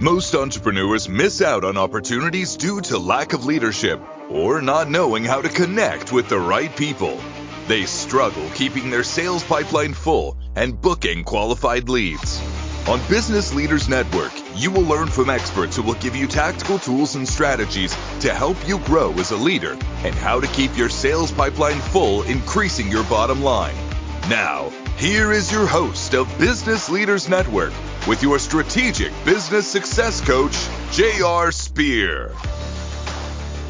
Most entrepreneurs miss out on opportunities due to lack of leadership or not knowing how to connect with the right people. They struggle keeping their sales pipeline full and booking qualified leads. On Business Leaders Network, you will learn from experts who will give you tactical tools and strategies to help you grow as a leader and how to keep your sales pipeline full, increasing your bottom line. Now, here is your host of Business Leaders Network with your strategic business success coach, J.R. Spear.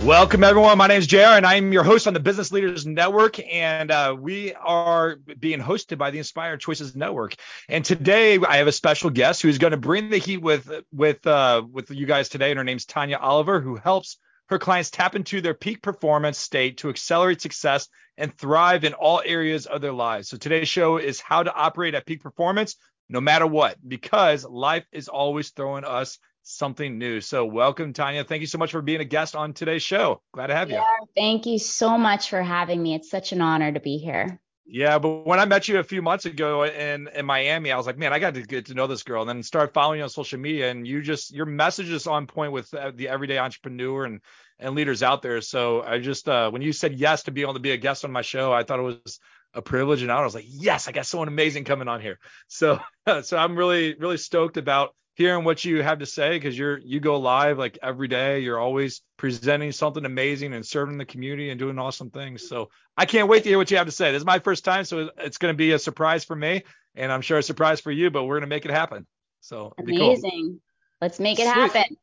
Welcome, everyone. My name is JR, and I'm your host on the Business Leaders Network. And uh, we are being hosted by the Inspired Choices Network. And today, I have a special guest who's going to bring the heat with with uh, with you guys today. And her name's Tanya Oliver, who helps her clients tap into their peak performance state to accelerate success and thrive in all areas of their lives. So today's show is how to operate at peak performance no matter what, because life is always throwing us something new. So welcome, Tanya. Thank you so much for being a guest on today's show. Glad to have yeah, you. Thank you so much for having me. It's such an honor to be here. Yeah, but when I met you a few months ago in in Miami, I was like, man, I got to get to know this girl, and then start following you on social media, and you just your message is on point with the everyday entrepreneur and and leaders out there. So I just uh, when you said yes to be able to be a guest on my show, I thought it was a privilege, and I was like, yes, I got someone amazing coming on here. So so I'm really really stoked about hearing what you have to say because you're you go live like every day. You're always presenting something amazing and serving the community and doing awesome things. So I can't wait to hear what you have to say. This is my first time, so it's going to be a surprise for me, and I'm sure a surprise for you. But we're going to make it happen. So amazing. Cool. Let's make it Sweet. happen.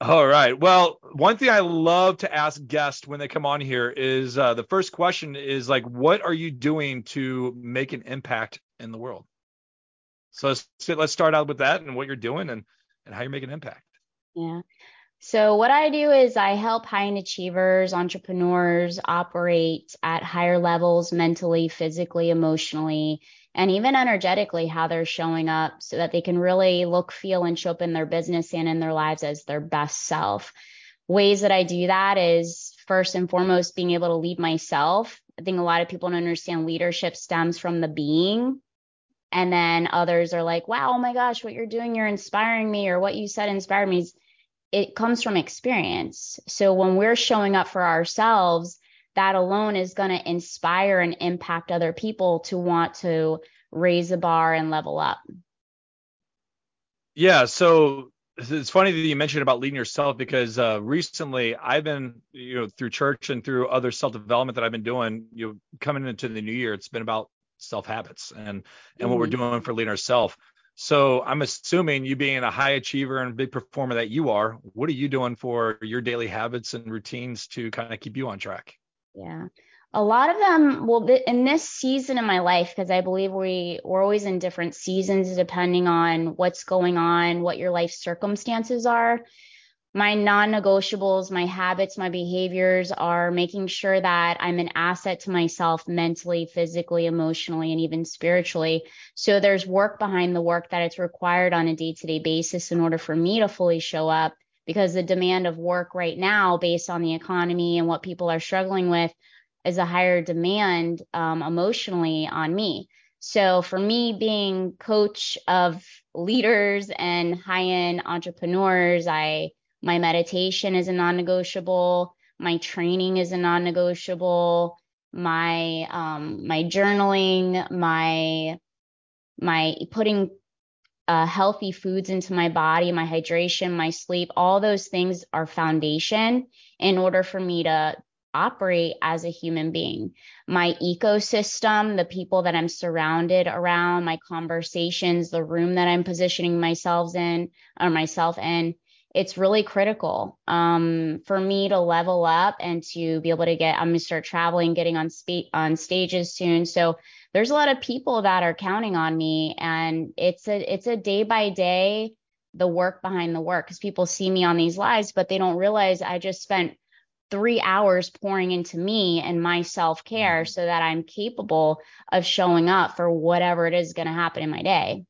All right. Well, one thing I love to ask guests when they come on here is uh, the first question is like, what are you doing to make an impact in the world? So let's, let's start out with that and what you're doing and, and how you make an impact. Yeah. So what I do is I help high achievers, entrepreneurs operate at higher levels mentally, physically, emotionally, and even energetically how they're showing up so that they can really look, feel and show up in their business and in their lives as their best self. Ways that I do that is first and foremost being able to lead myself. I think a lot of people don't understand leadership stems from the being and then others are like, wow, oh my gosh, what you're doing, you're inspiring me, or what you said inspired me. It comes from experience. So when we're showing up for ourselves, that alone is going to inspire and impact other people to want to raise the bar and level up. Yeah. So it's funny that you mentioned about leading yourself because uh, recently I've been, you know, through church and through other self development that I've been doing, you know, coming into the new year, it's been about self habits and and mm-hmm. what we're mm-hmm. doing for leading ourselves. So I'm assuming you being a high achiever and big performer that you are, what are you doing for your daily habits and routines to kind of keep you on track? Yeah. A lot of them, well, in this season of my life, because I believe we we're always in different seasons depending on what's going on, what your life circumstances are my non-negotiables, my habits, my behaviors are making sure that I'm an asset to myself mentally, physically, emotionally, and even spiritually. So there's work behind the work that it's required on a day-to-day basis in order for me to fully show up because the demand of work right now based on the economy and what people are struggling with is a higher demand um, emotionally on me. So for me being coach of leaders and high-end entrepreneurs, I my meditation is a non-negotiable. My training is a non-negotiable. My um, my journaling, my my putting uh, healthy foods into my body, my hydration, my sleep, all those things are foundation in order for me to operate as a human being. My ecosystem, the people that I'm surrounded around, my conversations, the room that I'm positioning myself in or myself in it's really critical um, for me to level up and to be able to get. I'm gonna start traveling, getting on spe- on stages soon. So there's a lot of people that are counting on me, and it's a it's a day by day the work behind the work because people see me on these lives, but they don't realize I just spent three hours pouring into me and my self care mm-hmm. so that I'm capable of showing up for whatever it is going to happen in my day.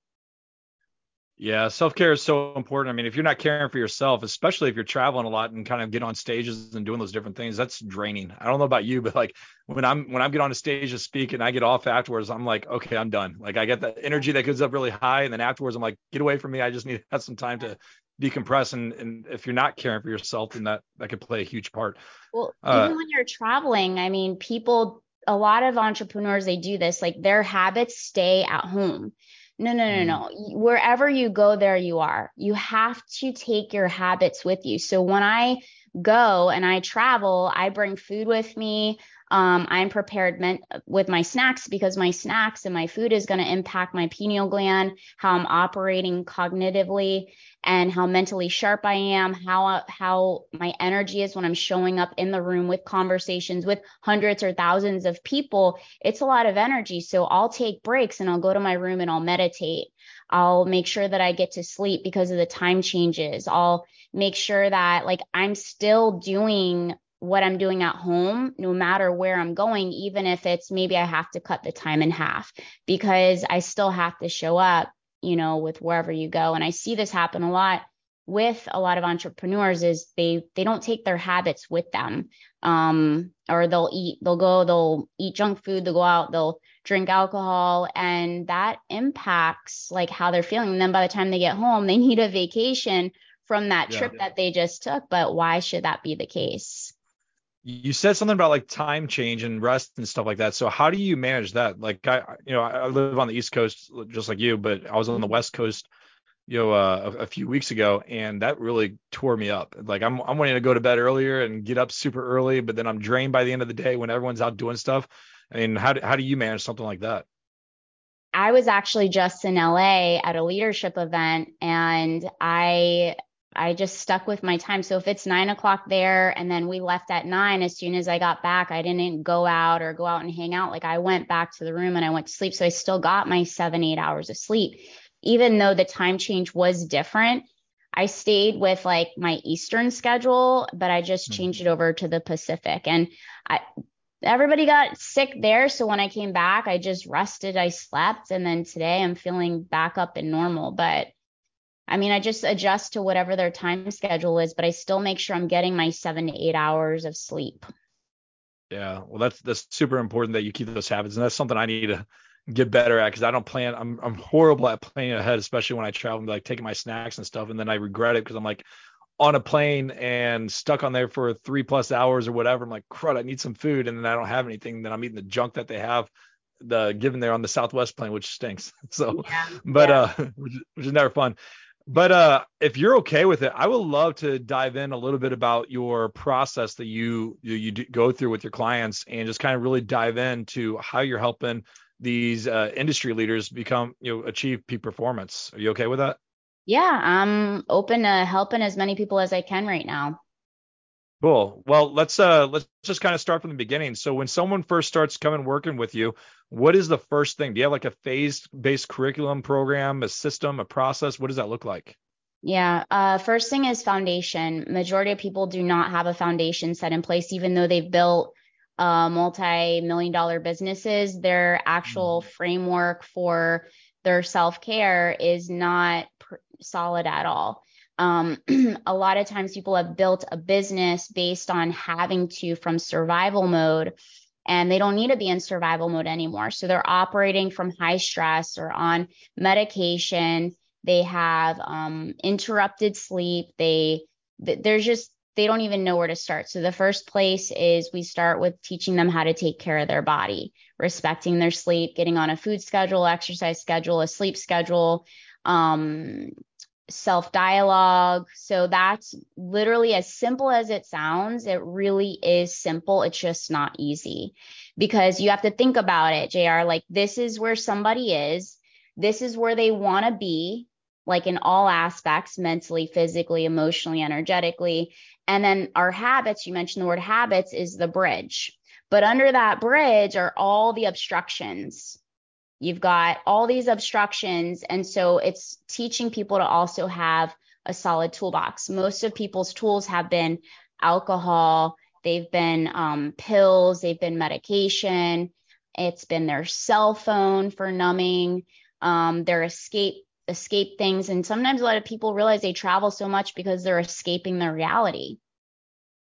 Yeah, self care is so important. I mean, if you're not caring for yourself, especially if you're traveling a lot and kind of get on stages and doing those different things, that's draining. I don't know about you, but like when I'm when I'm get on a stage to speak and I get off afterwards, I'm like, okay, I'm done. Like I get the energy that goes up really high, and then afterwards, I'm like, get away from me. I just need to have some time to decompress. And and if you're not caring for yourself, then that that could play a huge part. Well, uh, even when you're traveling, I mean, people, a lot of entrepreneurs, they do this. Like their habits stay at home no, no, no, no. Mm. Wherever you go, there you are. You have to take your habits with you. So when I go and I travel, I bring food with me. Um, I'm prepared with my snacks because my snacks and my food is going to impact my pineal gland, how I'm operating cognitively, and how mentally sharp I am, how how my energy is when I'm showing up in the room with conversations with hundreds or thousands of people. It's a lot of energy, so I'll take breaks and I'll go to my room and I'll meditate. I'll make sure that I get to sleep because of the time changes. I'll make sure that like I'm still doing what I'm doing at home, no matter where I'm going, even if it's maybe I have to cut the time in half because I still have to show up, you know, with wherever you go. And I see this happen a lot with a lot of entrepreneurs is they they don't take their habits with them um or they'll eat they'll go they'll eat junk food they'll go out they'll drink alcohol and that impacts like how they're feeling and then by the time they get home they need a vacation from that trip yeah. that they just took but why should that be the case you said something about like time change and rest and stuff like that. So how do you manage that? Like I, you know, I live on the East Coast just like you, but I was on the West Coast, you know, uh, a, a, few weeks ago, and that really tore me up. Like I'm, I'm wanting to go to bed earlier and get up super early, but then I'm drained by the end of the day when everyone's out doing stuff. I mean, how do, how do you manage something like that? I was actually just in LA at a leadership event, and I I just stuck with my time. So if it's nine o'clock there and then we left at nine, as soon as I got back, I didn't go out or go out and hang out. Like I went back to the room and I went to sleep. So I still got my seven, eight hours of sleep. Even though the time change was different, I stayed with like my Eastern schedule, but I just mm-hmm. changed it over to the Pacific. And I, everybody got sick there. So when I came back, I just rested, I slept. And then today I'm feeling back up and normal. But I mean, I just adjust to whatever their time schedule is, but I still make sure I'm getting my seven to eight hours of sleep. Yeah, well, that's that's super important that you keep those habits, and that's something I need to get better at because I don't plan. I'm I'm horrible at planning ahead, especially when I travel and like taking my snacks and stuff, and then I regret it because I'm like on a plane and stuck on there for three plus hours or whatever. I'm like, crud, I need some food, and then I don't have anything. Then I'm eating the junk that they have the given there on the Southwest plane, which stinks. So, yeah, but yeah. uh, which, which is never fun. But uh, if you're okay with it, I would love to dive in a little bit about your process that you you, you go through with your clients, and just kind of really dive into how you're helping these uh, industry leaders become you know achieve peak performance. Are you okay with that? Yeah, I'm open to helping as many people as I can right now. Cool. Well, let's uh let's just kind of start from the beginning. So when someone first starts coming working with you, what is the first thing? Do you have like a phase-based curriculum program, a system, a process? What does that look like? Yeah. Uh, first thing is foundation. Majority of people do not have a foundation set in place, even though they've built uh, multi-million dollar businesses. Their actual mm-hmm. framework for their self-care is not pr- solid at all um, a lot of times people have built a business based on having to from survival mode and they don't need to be in survival mode anymore. So they're operating from high stress or on medication. They have um, interrupted sleep. They there's just they don't even know where to start. So the first place is we start with teaching them how to take care of their body, respecting their sleep, getting on a food schedule, exercise schedule, a sleep schedule, um, self dialogue. So that's literally as simple as it sounds. It really is simple. It's just not easy because you have to think about it, JR. Like, this is where somebody is, this is where they want to be, like in all aspects mentally, physically, emotionally, energetically. And then our habits, you mentioned the word habits, is the bridge. But under that bridge are all the obstructions You've got all these obstructions. And so it's teaching people to also have a solid toolbox. Most of people's tools have been alcohol, they've been um, pills, they've been medication, it's been their cell phone for numbing, um, their escape escape things. And sometimes a lot of people realize they travel so much because they're escaping their reality.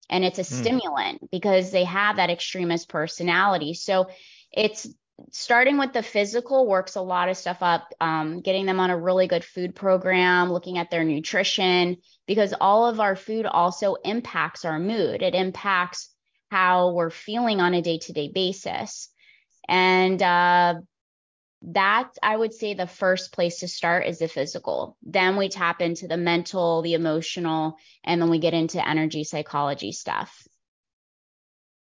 And it's a mm. stimulant because they have that extremist personality. So it's starting with the physical works a lot of stuff up, um, getting them on a really good food program, looking at their nutrition, because all of our food also impacts our mood. It impacts how we're feeling on a day to day basis. And uh, that I would say the first place to start is the physical. Then we tap into the mental, the emotional, and then we get into energy psychology stuff.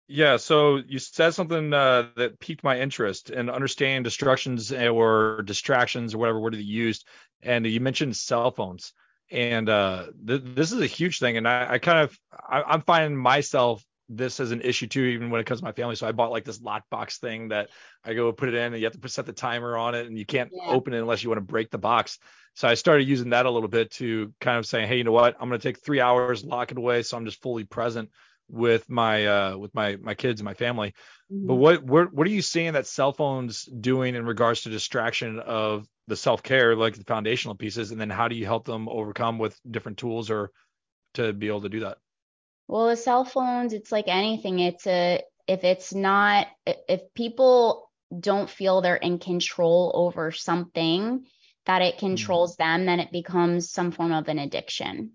Yeah, so you said something uh, that piqued my interest in understanding distractions or distractions or whatever word you used, and you mentioned cell phones, and uh, th- this is a huge thing, and I, I kind of I, I'm finding myself this as an issue too, even when it comes to my family. So I bought like this lockbox thing that I go put it in, and you have to set the timer on it, and you can't yeah. open it unless you want to break the box. So I started using that a little bit to kind of say, hey, you know what? I'm going to take three hours, lock it away, so I'm just fully present with my uh with my my kids and my family. Mm-hmm. But what what what are you seeing that cell phones doing in regards to distraction of the self care, like the foundational pieces, and then how do you help them overcome with different tools or to be able to do that? Well, the cell phones, it's like anything. It's a if it's not if people don't feel they're in control over something that it mm-hmm. controls mm-hmm. them, then it becomes some form of an addiction.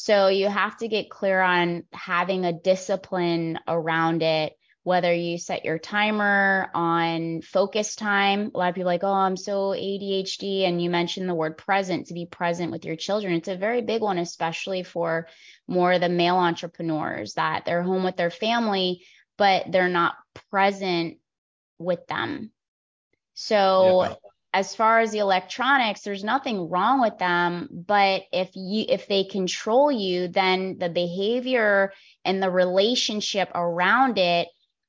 So you have to get clear on having a discipline around it whether you set your timer on focus time. A lot of people like, oh, I'm so ADHD. And you mentioned the word present to be present with your children. It's a very big one, especially for more of the male entrepreneurs that they're home with their family, but they're not present with them. So yeah. As far as the electronics, there's nothing wrong with them, but if you if they control you, then the behavior and the relationship around it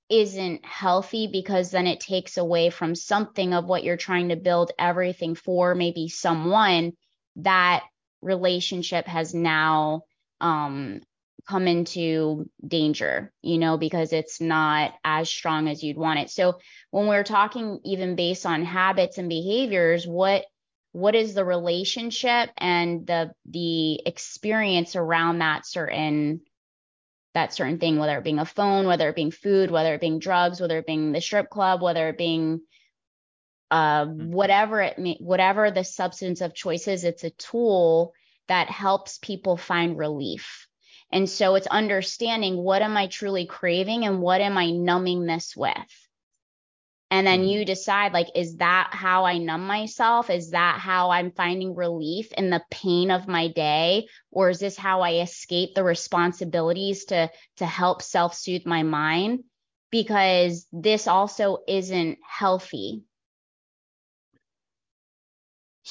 isn't healthy because then it takes away from something of what you're trying to build everything for maybe someone that relationship has now um come into danger you know because it's not as strong as you'd want it so when we're talking even based on habits and behaviors what what is the relationship and the the experience around that certain that certain thing, whether it being a phone, whether it being food, whether it being drugs, whether it being the strip club, whether it being uh, mm-hmm. whatever it may, whatever the substance of choice is, it's a tool that helps people find relief. And so it's understanding what am I truly craving and what am I numbing this with? and then mm-hmm. you decide like is that how i numb myself is that how i'm finding relief in the pain of my day or is this how i escape the responsibilities to to help self-soothe my mind because this also isn't healthy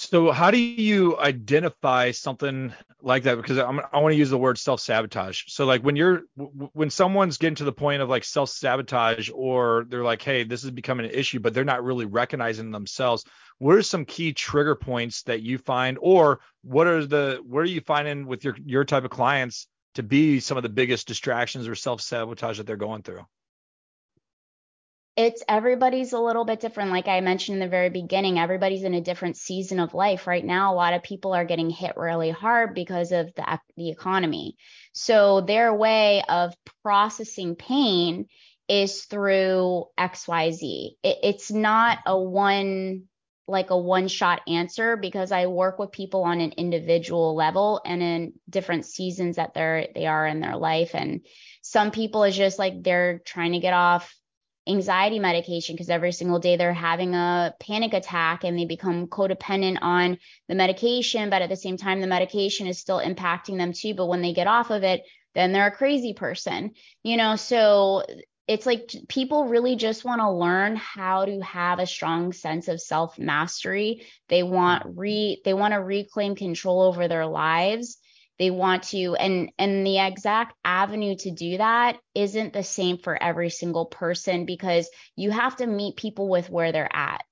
so how do you identify something like that? Because I'm, i want to use the word self sabotage. So like when you're when someone's getting to the point of like self sabotage, or they're like, hey, this is becoming an issue, but they're not really recognizing themselves. What are some key trigger points that you find, or what are the what are you finding with your your type of clients to be some of the biggest distractions or self sabotage that they're going through? It's everybody's a little bit different. Like I mentioned in the very beginning, everybody's in a different season of life. Right now, a lot of people are getting hit really hard because of the, the economy. So their way of processing pain is through XYZ. It, it's not a one like a one shot answer because I work with people on an individual level and in different seasons that they're they are in their life and some people is just like they're trying to get off anxiety medication because every single day they're having a panic attack and they become codependent on the medication but at the same time the medication is still impacting them too. But when they get off of it then they're a crazy person you know? So it's like people really just want to learn how to have a strong sense of self mastery they want re they want to reclaim control over their lives they want to and and the exact avenue to do that isn't the same for every single person because you have to meet people with where they're at.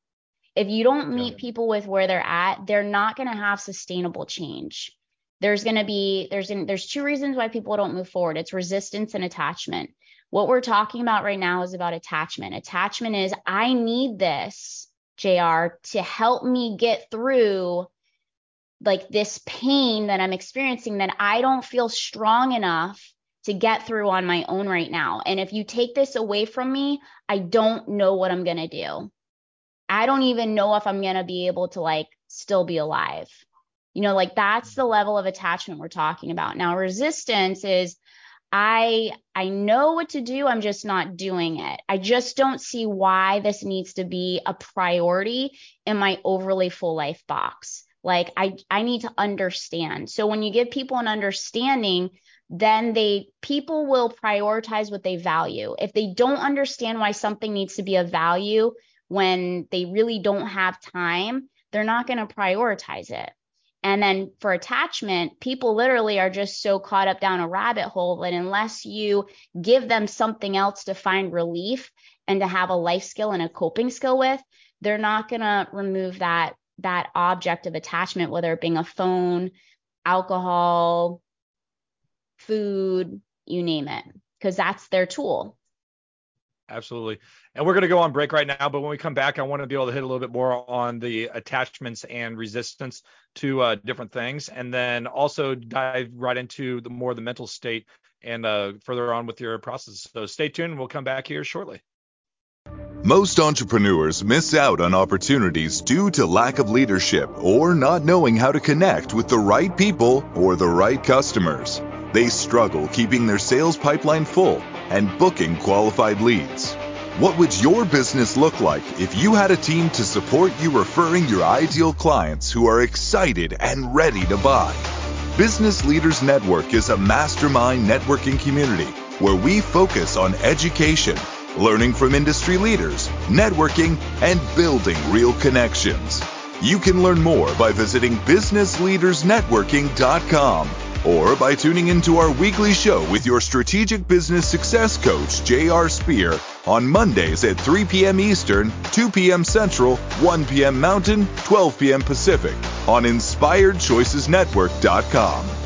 If you don't meet people with where they're at they're not going to have sustainable change. There's going to be there's there's two reasons why people don't move forward. It's resistance and attachment. What we're talking about right now is about attachment. Attachment is i need this jr to help me get through like this pain that I'm experiencing that I don't feel strong enough to get through on my own right now. And if you take this away from me, I don't know what I'm going to do. I don't even know if I'm going to be able to like still be alive. You know, like that's the level of attachment we're talking about. Now, resistance is I I know what to do, I'm just not doing it. I just don't see why this needs to be a priority in my overly full life box. Like I I need to understand. So when you give people an understanding, then they people will prioritize what they value. If they don't understand why something needs to be a value when they really don't have time, they're not going to prioritize it. And then for attachment, people literally are just so caught up down a rabbit hole that unless you give them something else to find relief and to have a life skill and a coping skill with, they're not going to remove that that object of attachment, whether it being a phone, alcohol, food, you name it, because that's their tool. Absolutely. And we're going to go on break right now, but when we come back, I want to be able to hit a little bit more on the attachments and resistance to uh, different things, and then also dive right into the more the mental state and uh, further on with your process. So stay tuned. We'll come back here shortly. Most entrepreneurs miss out on opportunities due to lack of leadership or not knowing how to connect with the right people or the right customers. They struggle keeping their sales pipeline full and booking qualified leads. What would your business look like if you had a team to support you referring your ideal clients who are excited and ready to buy? Business Leaders Network is a mastermind networking community where we focus on education, learning from industry leaders, networking, and building real connections. You can learn more by visiting businessleadersnetworking.com or by tuning into our weekly show with your strategic business success coach, J.R. Spear, on Mondays at 3 p.m. Eastern, 2 p.m. Central, 1 p.m. Mountain, 12 p.m. Pacific on InspiredChoicesNetwork.com.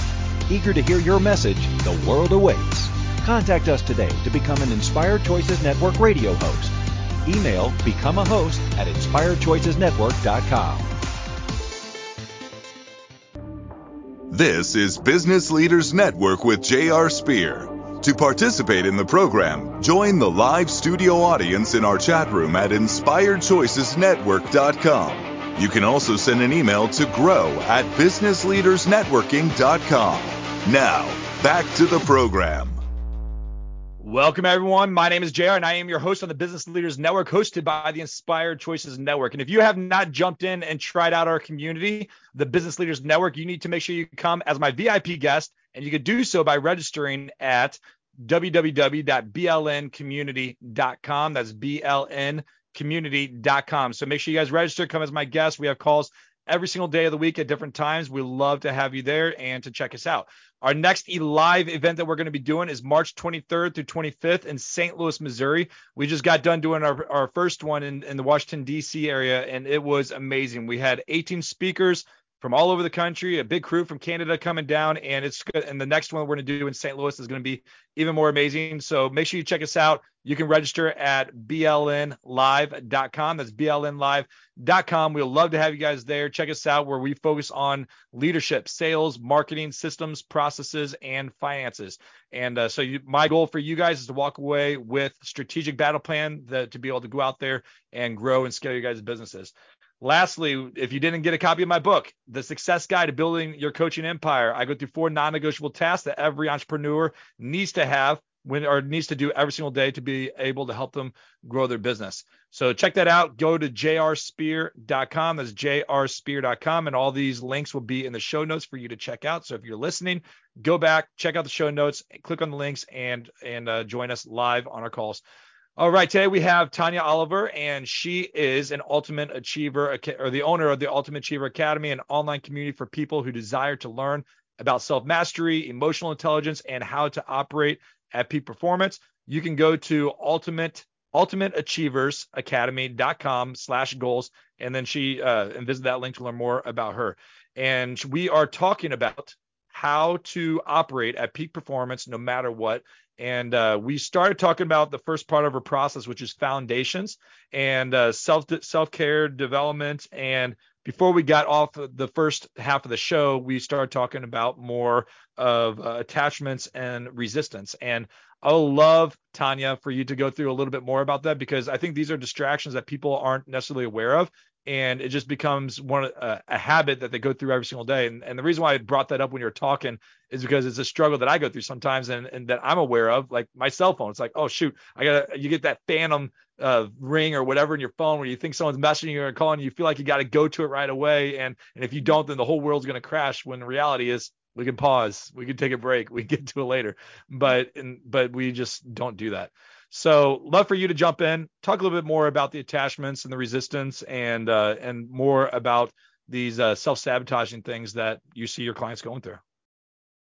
Eager to hear your message, the world awaits. Contact us today to become an Inspired Choices Network radio host Email become a host at inspiredchoicesnetwork.com. This is Business Leaders Network with J.R. Spear. To participate in the program, join the live studio audience in our chat room at inspiredchoicesnetwork.com. You can also send an email to grow at businessleadersnetworking.com. Now, back to the program. Welcome, everyone. My name is JR, and I am your host on the Business Leaders Network, hosted by the Inspired Choices Network. And if you have not jumped in and tried out our community, the Business Leaders Network, you need to make sure you come as my VIP guest, and you can do so by registering at www.blncommunity.com. That's blncommunity.com. So make sure you guys register, come as my guest. We have calls every single day of the week at different times. We love to have you there and to check us out. Our next live event that we're going to be doing is March 23rd through 25th in St. Louis, Missouri. We just got done doing our, our first one in, in the Washington, D.C. area, and it was amazing. We had 18 speakers from all over the country, a big crew from Canada coming down, and it's good. And the next one we're going to do in St. Louis is going to be even more amazing. So make sure you check us out. You can register at blnlive.com. That's blnlive.com. We'll love to have you guys there. Check us out where we focus on leadership, sales, marketing, systems, processes, and finances. And uh, so you, my goal for you guys is to walk away with strategic battle plan that to be able to go out there and grow and scale your guys' businesses. Lastly, if you didn't get a copy of my book, The Success Guide to Building Your Coaching Empire, I go through four non-negotiable tasks that every entrepreneur needs to have when or needs to do every single day to be able to help them grow their business. So check that out. Go to jrspear.com. That's jrspear.com. And all these links will be in the show notes for you to check out. So if you're listening, go back, check out the show notes, click on the links, and and uh, join us live on our calls. All right, today we have Tanya Oliver, and she is an Ultimate Achiever or the owner of the Ultimate Achiever Academy, an online community for people who desire to learn about self mastery, emotional intelligence, and how to operate at peak performance. You can go to ultimate ultimateachieversacademy.com slash goals and then she uh, and visit that link to learn more about her and we are talking about how to operate at peak performance no matter what and uh, we started talking about the first part of our process, which is foundations and uh, self self care development. And before we got off the first half of the show, we started talking about more of uh, attachments and resistance. And I would love Tanya for you to go through a little bit more about that because I think these are distractions that people aren't necessarily aware of and it just becomes one uh, a habit that they go through every single day. And, and the reason why I brought that up when you were talking is because it's a struggle that I go through sometimes and, and that I'm aware of, like my cell phone. It's like, oh shoot, I gotta you get that phantom uh, ring or whatever in your phone where you think someone's messaging you or calling you, you feel like you got to go to it right away. And and if you don't, then the whole world's to crash. When the reality is we can pause, we can take a break, we get to it later. But and but we just don't do that. So love for you to jump in, talk a little bit more about the attachments and the resistance, and uh, and more about these uh, self-sabotaging things that you see your clients going through.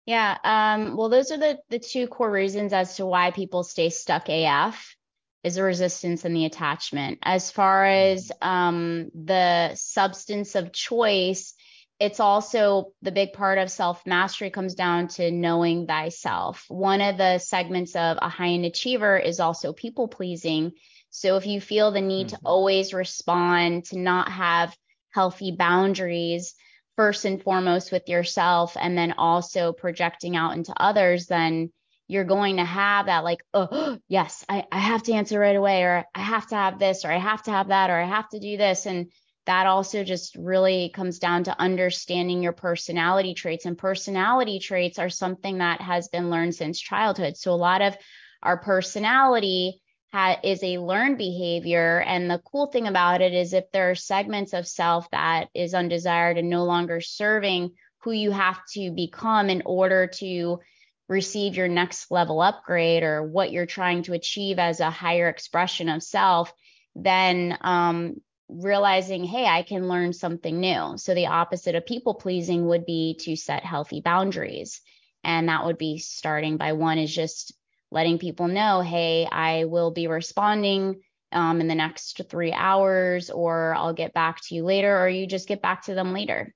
Yeah. Um, well, those are the the two core reasons as to why people stay stuck AF is the resistance and the attachment. As far as um, the substance of choice, it's also the big part of self mastery comes down to knowing thyself. One of the segments of a high end achiever is also people pleasing. So if you feel the need mm-hmm. to always respond, to not have healthy boundaries, first and foremost with yourself, and then also projecting out into others, then you're going to have that like, oh, yes, I, I have to answer right away, or I have to have this, or I have to have that, or I have to do this. And that also just really comes down to understanding your personality traits. And personality traits are something that has been learned since childhood. So a lot of our personality ha- is a learned behavior. And the cool thing about it is if there are segments of self that is undesired and no longer serving who you have to become in order to receive your next level upgrade or what you're trying to achieve as a higher expression of self, then um, realizing, hey, I can learn something new. So the opposite of people pleasing would be to set healthy boundaries. And that would be starting by one is just letting people know, hey, I will be responding um, in the next three hours, or I'll get back to you later, or you just get back to them later.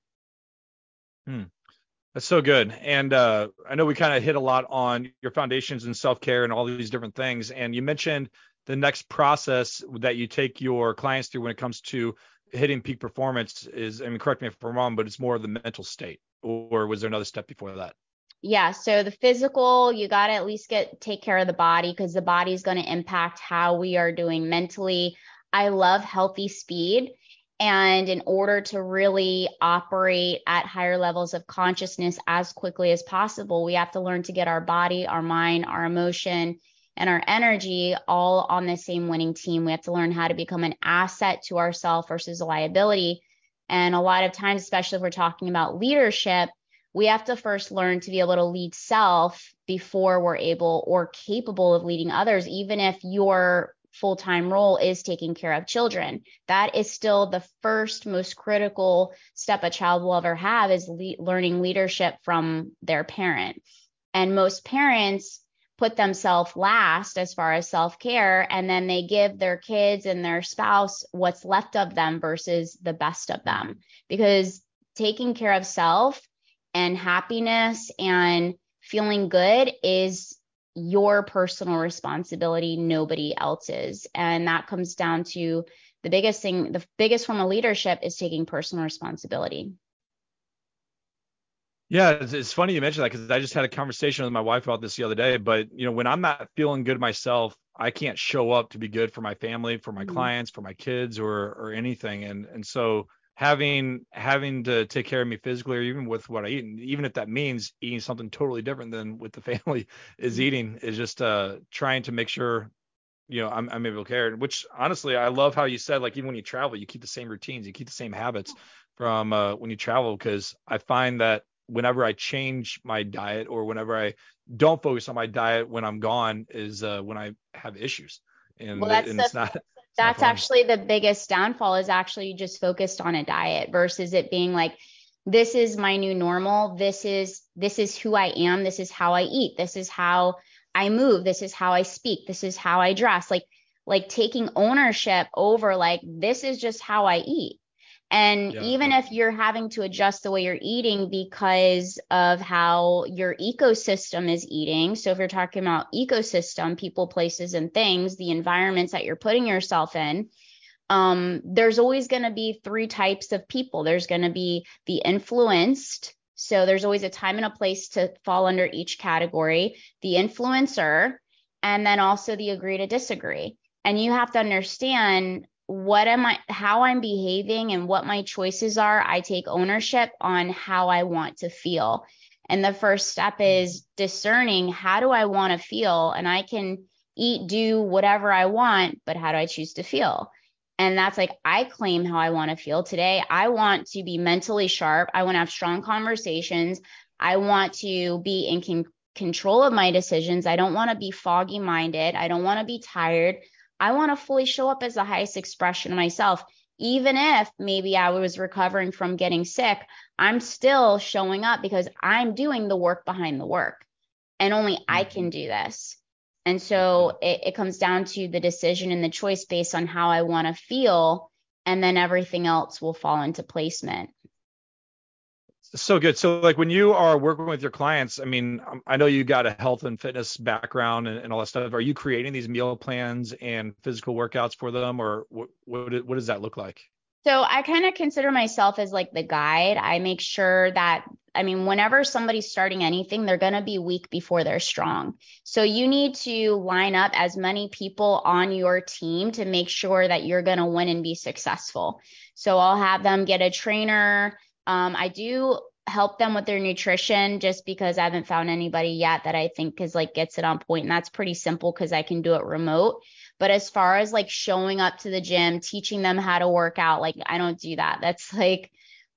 Hmm. That's so good. And uh, I know we kind of hit a lot on your foundations and self care and all these different things. And you mentioned the next process that you take your clients through when it comes to hitting peak performance is, I mean, correct me if I'm wrong, but it's more of the mental state, or was there another step before that? Yeah, so the physical, you got to at least get take care of the body because the body is going to impact how we are doing mentally. I love healthy speed. And in order to really operate at higher levels of consciousness as quickly as possible, we have to learn to get our body, our mind, our emotion, and our energy all on the same winning team. We have to learn how to become an asset to ourselves versus a liability. And a lot of times, especially if we're talking about leadership, we have to first learn to be able to lead self before we're able or capable of leading others, even if your full time role is taking care of children. That is still the first most critical step a child will ever have is le- learning leadership from their parent. And most parents put themselves last as far as self care, and then they give their kids and their spouse what's left of them versus the best of them. Because taking care of self and happiness and feeling good is your personal responsibility, nobody else's. And that comes down to the biggest thing, the biggest form of leadership is taking personal responsibility. Yeah, it's, it's funny you mentioned that because I just had a conversation with my wife about this the other day. But you know, when I'm not feeling good myself, I can't show up to be good for my family, for my mm-hmm. clients, for my kids, or or anything. And and so having having to take care of me physically, or even with what I eat, and even if that means eating something totally different than what the family is mm-hmm. eating, is just uh trying to make sure you know I'm, I'm able to care. Which honestly, I love how you said like even when you travel, you keep the same routines, you keep the same habits from uh, when you travel because I find that whenever I change my diet or whenever I don't focus on my diet when I'm gone is uh, when I have issues. and, well, that's and the, it's not. That's actually the biggest downfall is actually just focused on a diet versus it being like this is my new normal. This is this is who i am. This is how i eat. This is how i move. This is how i speak. This is how i dress. Like like taking ownership over like this is just how i eat and yeah. even if you're having to adjust the way you're eating because of how your ecosystem is eating. So if you're talking about ecosystem, people, places, and things, the environments that you're putting yourself in, um, there's always going to be three types of people. There's going to be the influenced. So there's always a time and a place to fall under each category, the influencer, and then also the agree to disagree. And you have to understand what am I, how I'm behaving and what my choices are. I take ownership on how I want to feel. And the first step mm-hmm. is discerning how do I want to feel? And I can eat, do whatever I want, but how do I choose to feel? And that's like, I claim how I want to feel today. I want to be mentally sharp. I want to have strong conversations. I want to be in con- control of my decisions. I don't want to be foggy minded. I don't want to be tired. I want to fully show up as the highest expression of myself. Even if maybe I was recovering from getting sick, I'm still showing up because I'm doing the work behind the work. And only I can mm-hmm. do this. And so it, it comes down to the decision and the choice based on how I want to feel. And then everything else will fall into placement so good. So like when you are working with your clients, I mean, um, I know you got a health and fitness background and, and all that stuff. Are you creating these meal plans and physical workouts for them, or what what, what does that look like? So I kind of consider myself as like the guide. I make sure that I mean, whenever somebody's starting anything, they're going to be weak before they're strong. So you need to line up as many people on your team to make sure that you're going to win and be successful. So I'll have them get a trainer um, I do help them with their nutrition just because I haven't found anybody yet that I think is like gets it on point. And that's pretty simple because I can do it remote. But as far as like showing up to the gym, teaching them how to work out, like I don't do that. That's like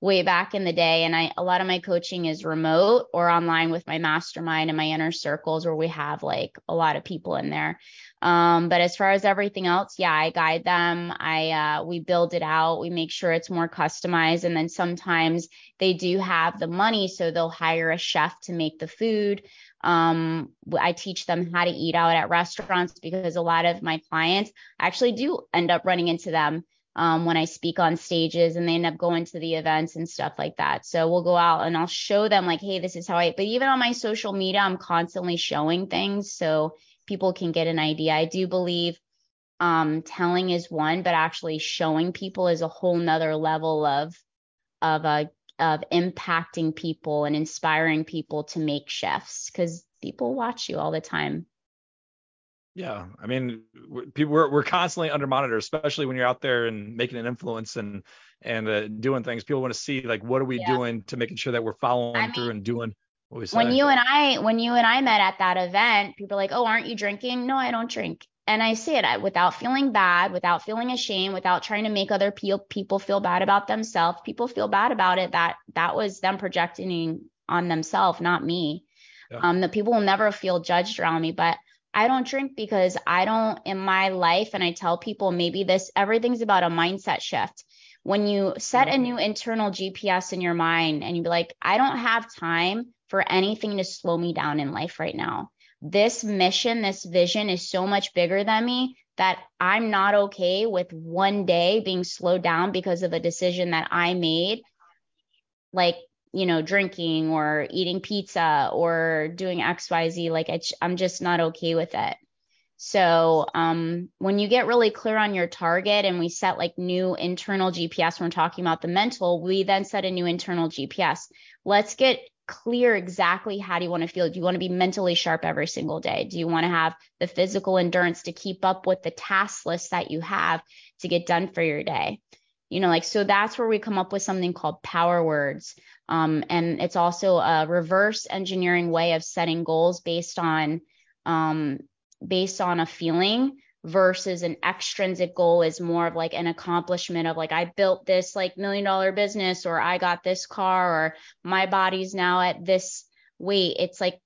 way back in the day. And I a lot of my coaching is remote or online with my mastermind and my inner circles where we have like a lot of people in there. Um, but as far as everything else, yeah, I guide them. I uh, we build it out. We make sure it's more customized, and then sometimes they do have the money, so they'll hire a chef to make the food. Um, I teach them how to eat out at restaurants because a lot of my clients actually do end up running into them um, when I speak on stages and they end up going to the events and stuff like that. So we'll go out and I'll show them like, hey, this is how I, but even on my social media, I'm constantly showing things. So people can get an idea. I do believe um, telling is one, but actually showing people is a whole nother level of of a uh, of impacting people and inspiring people to make chefs because people watch you all the time. Yeah, I mean, people we're, we're constantly under monitor, especially when you're out there and making an influence and and uh, doing things. People want to see like what are we yeah. doing to making sure that we're following I mean, through and doing when you and I when you and I met at that event, people are like, "Oh, aren't you drinking?" No, I don't drink. And I say it without feeling bad, without feeling ashamed, without trying to make other people feel bad about themselves. People feel bad about it that that was them projecting on themselves, not me. Yeah. Um, the people will never feel judged around me, but I don't drink because I don't in my life, and I tell people maybe this everything's about a mindset shift. When you set a mm-hmm. new internal GPS in your mind and you be like, I don't have time for anything to slow me down in life right now. This mission, this vision is so much bigger than me that I'm not okay with one day being slowed down because of a decision that I made, like, you know, drinking or eating pizza or doing XYZ. Like, I'm just not okay with it. So um, when you get really clear on your target and we set like new internal GPS, when we're talking about the mental, we then set a new internal GPS. Let's get clear exactly how do you want to feel? Do you want to be mentally sharp every single day? Do you want to have the physical endurance to keep up with the task list that you have to get done for your day? You know, like, so that's where we come up with something called power words. Um, and it's also a reverse engineering way of setting goals based on, um, based on a feeling versus an extrinsic goal is more of like an accomplishment of like I built this like million dollar business or I got this car or my body's now at this weight. It's like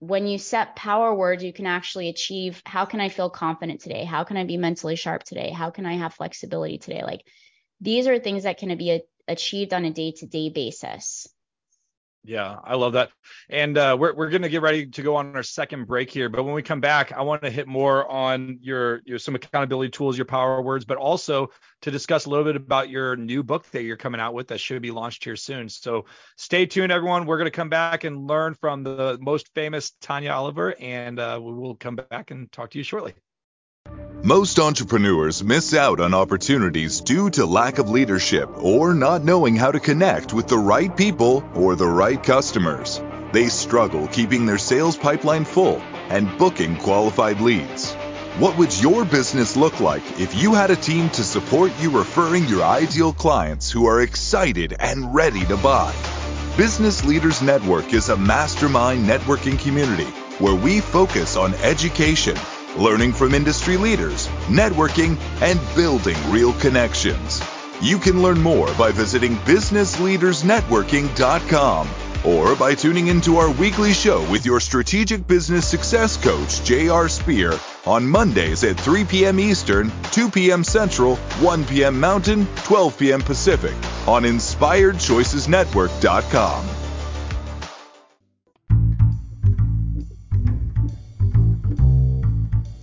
when you set power words, you can actually achieve how can I feel confident today? How can I be mentally sharp today? How can I have flexibility today? Like these are things that can be a, achieved on a day to day basis. Yeah, I love that. And uh, we're we're gonna get ready to go on our second break here, but when we come back, I want to hit more on your your some accountability tools, your power words, but also to discuss a little bit about your new book that you're coming out with that should be launched here soon. So stay tuned, everyone. We're gonna come back and learn from the most famous Tanya Oliver, and uh, we will come back and talk to you shortly. Most entrepreneurs miss out on opportunities due to lack of leadership or not knowing how to connect with the right people or the right customers. They struggle keeping their sales pipeline full and booking qualified leads. What would your business look like if you had a team to support you referring your ideal clients who are excited and ready to buy? Business Leaders Network is a mastermind networking community where we focus on education learning from industry leaders, networking, and building real connections. You can learn more by visiting businessleadersnetworking.com or by tuning into our weekly show with your strategic business success coach, J.R. Spear, on Mondays at 3 p.m. Eastern, 2 p.m. Central, 1 p.m. Mountain, 12 p.m. Pacific on InspiredChoicesNetwork.com.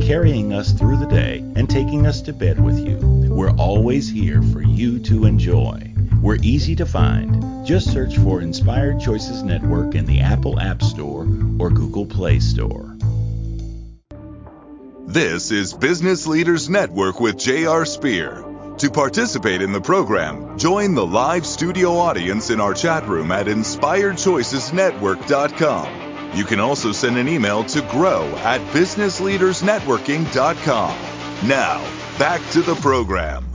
carrying us through the day, and taking us to bed with you, we're always here for you to enjoy. We're easy to find. Just search for Inspired Choices Network in the Apple App Store or Google Play Store. This is Business Leaders Network with J.R. Spear. To participate in the program, join the live studio audience in our chat room at inspiredchoicesnetwork.com. You can also send an email to grow at businessleadersnetworking.com. Now, back to the program.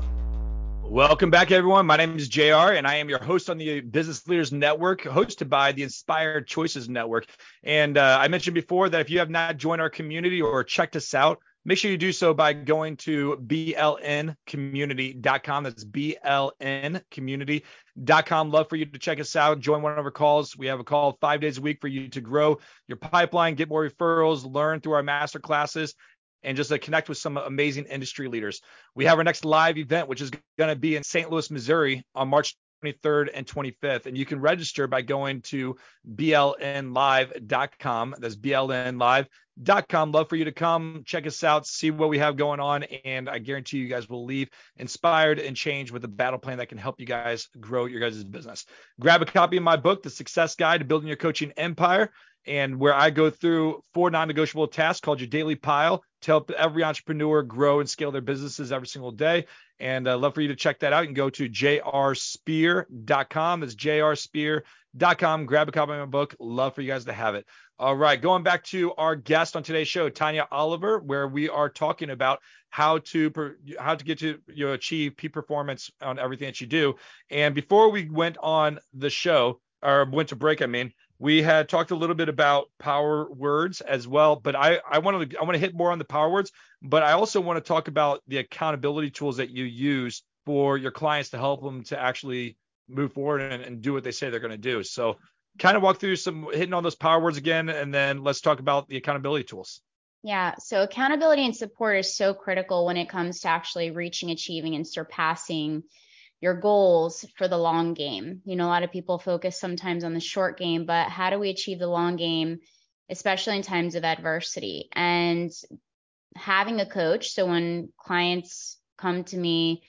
Welcome back, everyone. My name is JR, and I am your host on the Business Leaders Network, hosted by the Inspired Choices Network. And uh, I mentioned before that if you have not joined our community or checked us out, make sure you do so by going to blncommunity.com. That's blncommunity.com. Love for you to check us out. Join one of our calls. We have a call five days a week for you to grow your pipeline, get more referrals, learn through our master classes, and just to connect with some amazing industry leaders. We have our next live event, which is going to be in St. Louis, Missouri on March 23rd and 25th. And you can register by going to blnlive.com. That's blnlive.com. Love for you to come, check us out, see what we have going on. And I guarantee you guys will leave inspired and changed with a battle plan that can help you guys grow your guys' business. Grab a copy of my book, The Success Guide to Building Your Coaching Empire and where I go through four non-negotiable tasks called your daily pile to help every entrepreneur grow and scale their businesses every single day. And I'd love for you to check that out. You can go to jrspear.com. That's jrspear.com. Grab a copy of my book. Love for you guys to have it. All right, going back to our guest on today's show, Tanya Oliver, where we are talking about how to how to get to you know, achieve peak performance on everything that you do. And before we went on the show, or went to break, I mean, we had talked a little bit about power words as well, but I, I wanted to I want to hit more on the power words, but I also want to talk about the accountability tools that you use for your clients to help them to actually move forward and, and do what they say they're going to do. So kind of walk through some hitting on those power words again, and then let's talk about the accountability tools. Yeah. So accountability and support is so critical when it comes to actually reaching, achieving, and surpassing your goals for the long game. You know, a lot of people focus sometimes on the short game, but how do we achieve the long game, especially in times of adversity? And having a coach, so when clients come to me,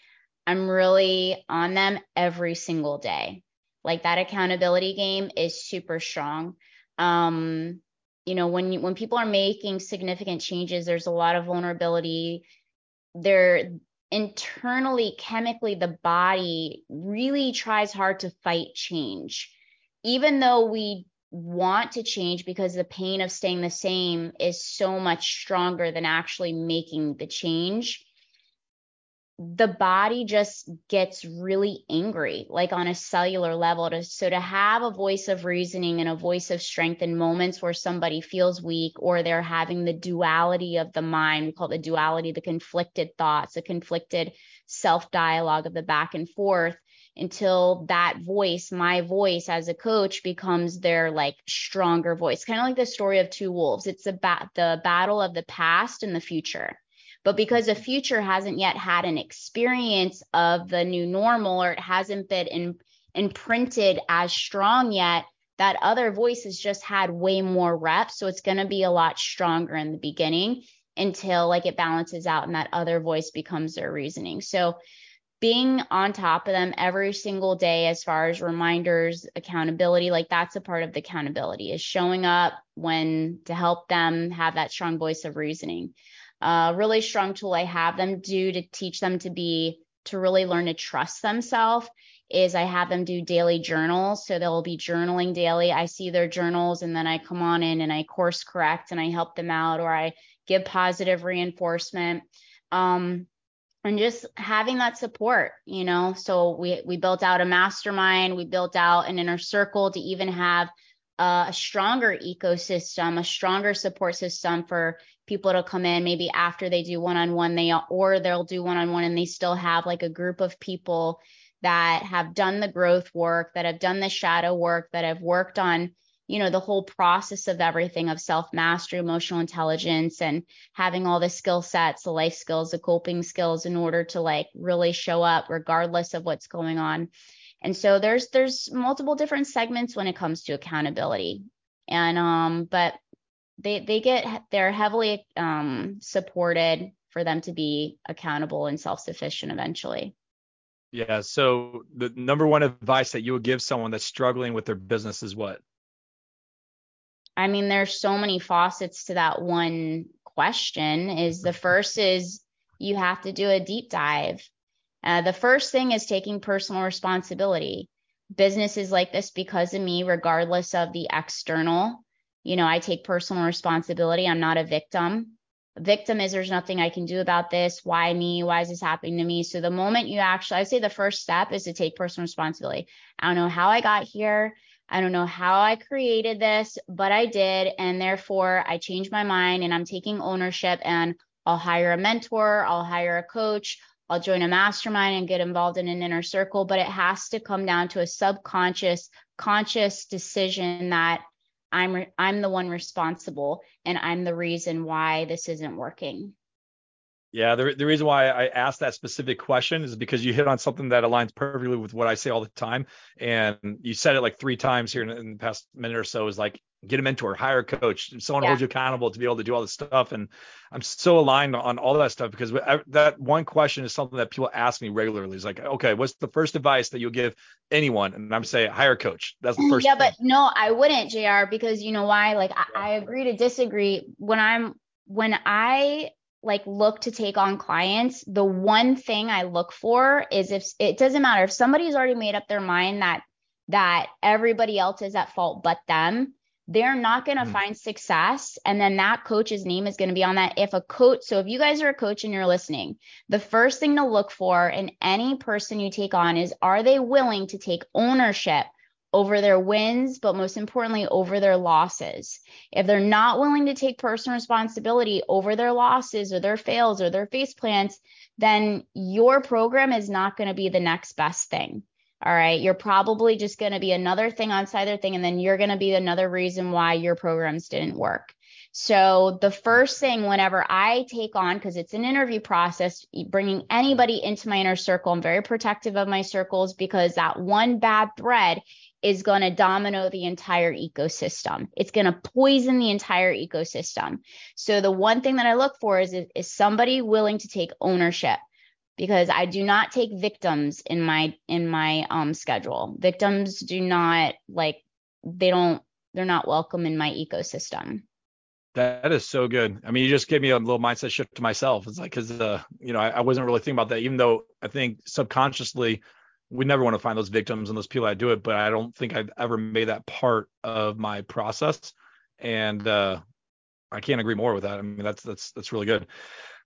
I'm really on them every single day. Like that accountability game is super strong. Um, you know, when you, when people are making significant changes, there's a lot of vulnerability. There internally, chemically, the body really tries hard to fight change. Even though we want to change because the pain of staying the same is so much stronger than actually making the change. The body just gets really angry, like on a cellular level. To, so to have a voice of reasoning and a voice of strength in moments where somebody feels weak or they're having the duality of the mind, we call the duality, the conflicted thoughts, the conflicted self dialogue of the back and forth, until that voice, my voice as a coach, becomes their like stronger voice. Kind of like the story of two wolves. It's about the battle of the past and the future but because the future hasn't yet had an experience of the new normal or it hasn't been in, imprinted as strong yet, that other voice has just had way more reps. So it's going to be a lot stronger in the beginning until like it balances out and that other voice becomes their reasoning. So being on top of them every single day as far as reminders, accountability, like that's a part of the accountability is showing up when to help them have that strong voice of reasoning a really strong tool I have them do to teach them to be to really learn to trust themselves is I have them do daily journals. So they'll be journaling daily. I see their journals and then I come on in and I course correct and I help them out or I give positive reinforcement. Um, and just having that support, you know. So we we built out a mastermind, we built out an inner circle to even have a stronger ecosystem, a stronger support system for people to come in maybe after they do one-on-one they or they'll do one-on-one and they still have like a group of people that have done the growth work, that have done the shadow work, that have worked on you know the whole process of everything of self mastery emotional intelligence and having all the skill sets the life skills the coping skills in order to like really show up regardless of what's going on and so there's there's multiple different segments when it comes to accountability. And um but they they get they're heavily um supported for them to be accountable and self-sufficient eventually. Yeah, so the number one advice that you would give someone that's struggling with their business is what? I mean, there's so many faucets to that one question. Is the first is you have to do a deep dive uh, the first thing is taking personal responsibility. Business is like this because of me, regardless of the external. You know, I take personal responsibility. I'm not a victim. A victim is there's nothing I can do about this. Why me? Why is this happening to me? So the moment you actually, I say the first step is to take personal responsibility. I don't know how I got here. I don't know how I created this, but I did. And therefore, I changed my mind and I'm taking ownership and I'll hire a mentor, I'll hire a coach, I'll join a mastermind and get involved in an inner circle, but it has to come down to a subconscious, conscious decision that I'm I'm the one responsible and I'm the reason why this isn't working. Yeah, the, the reason why I asked that specific question is because you hit on something that aligns perfectly with what I say all the time. And you said it like three times here in, in the past minute or so is like, get a mentor, hire a coach, someone yeah. holds you accountable to be able to do all this stuff. And I'm so aligned on all that stuff because that one question is something that people ask me regularly. Is like, okay, what's the first advice that you'll give anyone? And I'm saying hire a coach. That's the first. Yeah, thing. but no, I wouldn't, Jr. Because you know why? Like, I, I agree to disagree. When I'm when I like look to take on clients, the one thing I look for is if it doesn't matter if somebody's already made up their mind that that everybody else is at fault but them, they're not going to mm. find success and then that coach's name is going to be on that if a coach so if you guys are a coach and you're listening the first thing to look for in any person you take on is are they willing to take ownership over their wins, but most importantly, over their losses. If they're not willing to take personal responsibility over their losses or their fails or their face plants, then your program is not going to be the next best thing. All right. You're probably just going to be another thing on side thing, and then you're going to be another reason why your programs didn't work. So the first thing whenever I take on, because it's an interview process, bringing anybody into my inner circle, I'm very protective of my circles because that one bad thread is going to domino the entire ecosystem. It's going to poison the entire ecosystem. So the one thing that I look for is is somebody willing to take ownership because I do not take victims in my in my um schedule. Victims do not like they don't they're not welcome in my ecosystem. That is so good. I mean, you just gave me a little mindset shift to myself. It's like because uh, you know I, I wasn't really thinking about that, even though I think subconsciously we never want to find those victims and those people that do it, but I don't think I've ever made that part of my process. And uh, I can't agree more with that. I mean, that's that's that's really good.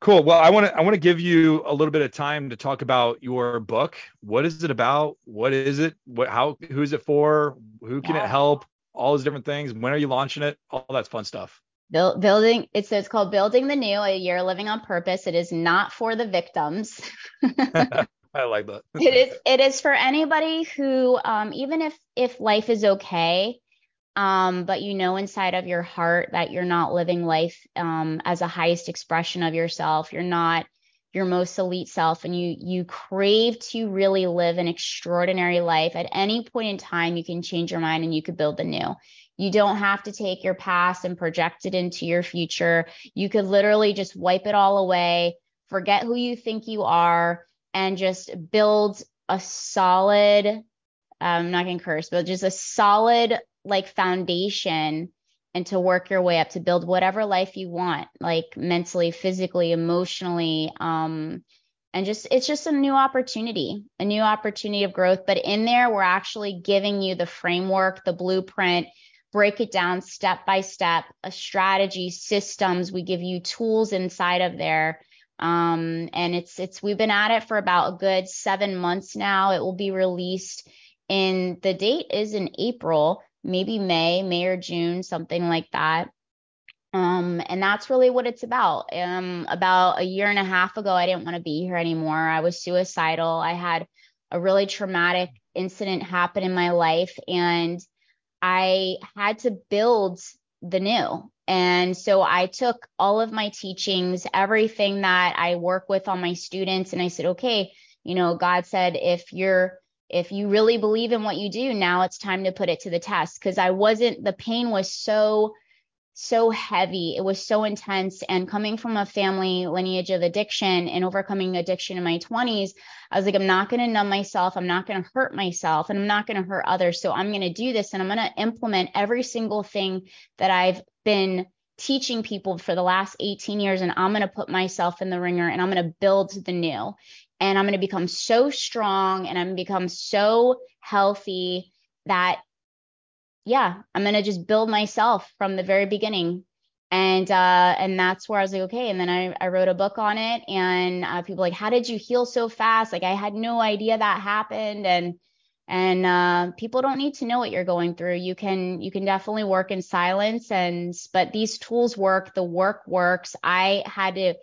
Cool. Well, I want to I want to give you a little bit of time to talk about your book. What is it about? What is it? What how who is it for? Who can it help? All those different things. When are you launching it? All that fun stuff. Build, building it's so it's called building the new a year living on purpose it is not for the victims i like that it is it is for anybody who um, even if if life is okay um, but you know inside of your heart that you're not living life um, as a highest expression of yourself. You're not your most elite self and you you crave to really live an extraordinary life. At any point in time you can change your mind and you could build the new. You don't have to take your past and project it into your future. You could literally just wipe it all away, forget who you think you are, and just build a solid, I'm not to curse, but just a solid like foundation and to work your way up to build whatever life you want, like mentally, physically, emotionally. Um, and just it's just a new opportunity, a new opportunity of growth. But in there, we're actually giving you the framework, the blueprint break it down step by step, a strategy, systems. We give you tools inside of there. Um, and it's it's we've been at it for about a good seven months now. It will be released in the date is in April, maybe May, May or June, something like that. Um, and that's really what it's about. Um, about a year and a half ago, I didn't want to be here anymore. I was suicidal. I had a really traumatic incident happen in my life, and I had to build the new. And so I took all of my teachings, everything that I work with on my students, and I said, okay, you know, God said, if you're, if you really believe in what you do, now it's time to put it to the test. Cause I wasn't, the pain was so so heavy. It was so intense. And coming from a family lineage of addiction and overcoming addiction in my 20s, I was like, I'm not going to numb myself. I'm not going to hurt myself and I'm not going to hurt others. So I'm going to do this and I'm going to implement every single thing that I've been teaching people for the last 18 years. And I'm going to put myself in the ringer and I'm going to build the new. And I'm going to become so strong and I'm going to become so healthy that yeah, I'm gonna just build myself from the very beginning. And uh, and that's where I was like, okay. And then I, I wrote a book on it, and uh, people like, how did you heal so fast? Like I had no idea that happened, and and uh, people don't need to know what you're going through. You can you can definitely work in silence, and but these tools work. The work works. I had to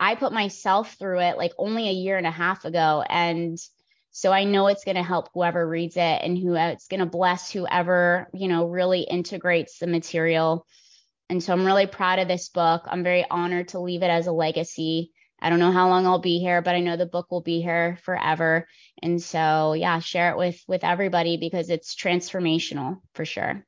I put myself through it like only a year and a half ago, and so I know it's going to help whoever reads it and who uh, it's going to bless whoever, you know, really integrates the material. And so I'm really proud of this book. I'm very honored to leave it as a legacy. I don't know how long I'll be here, but I know the book will be here forever. And so, yeah, share it with with everybody because it's transformational for sure.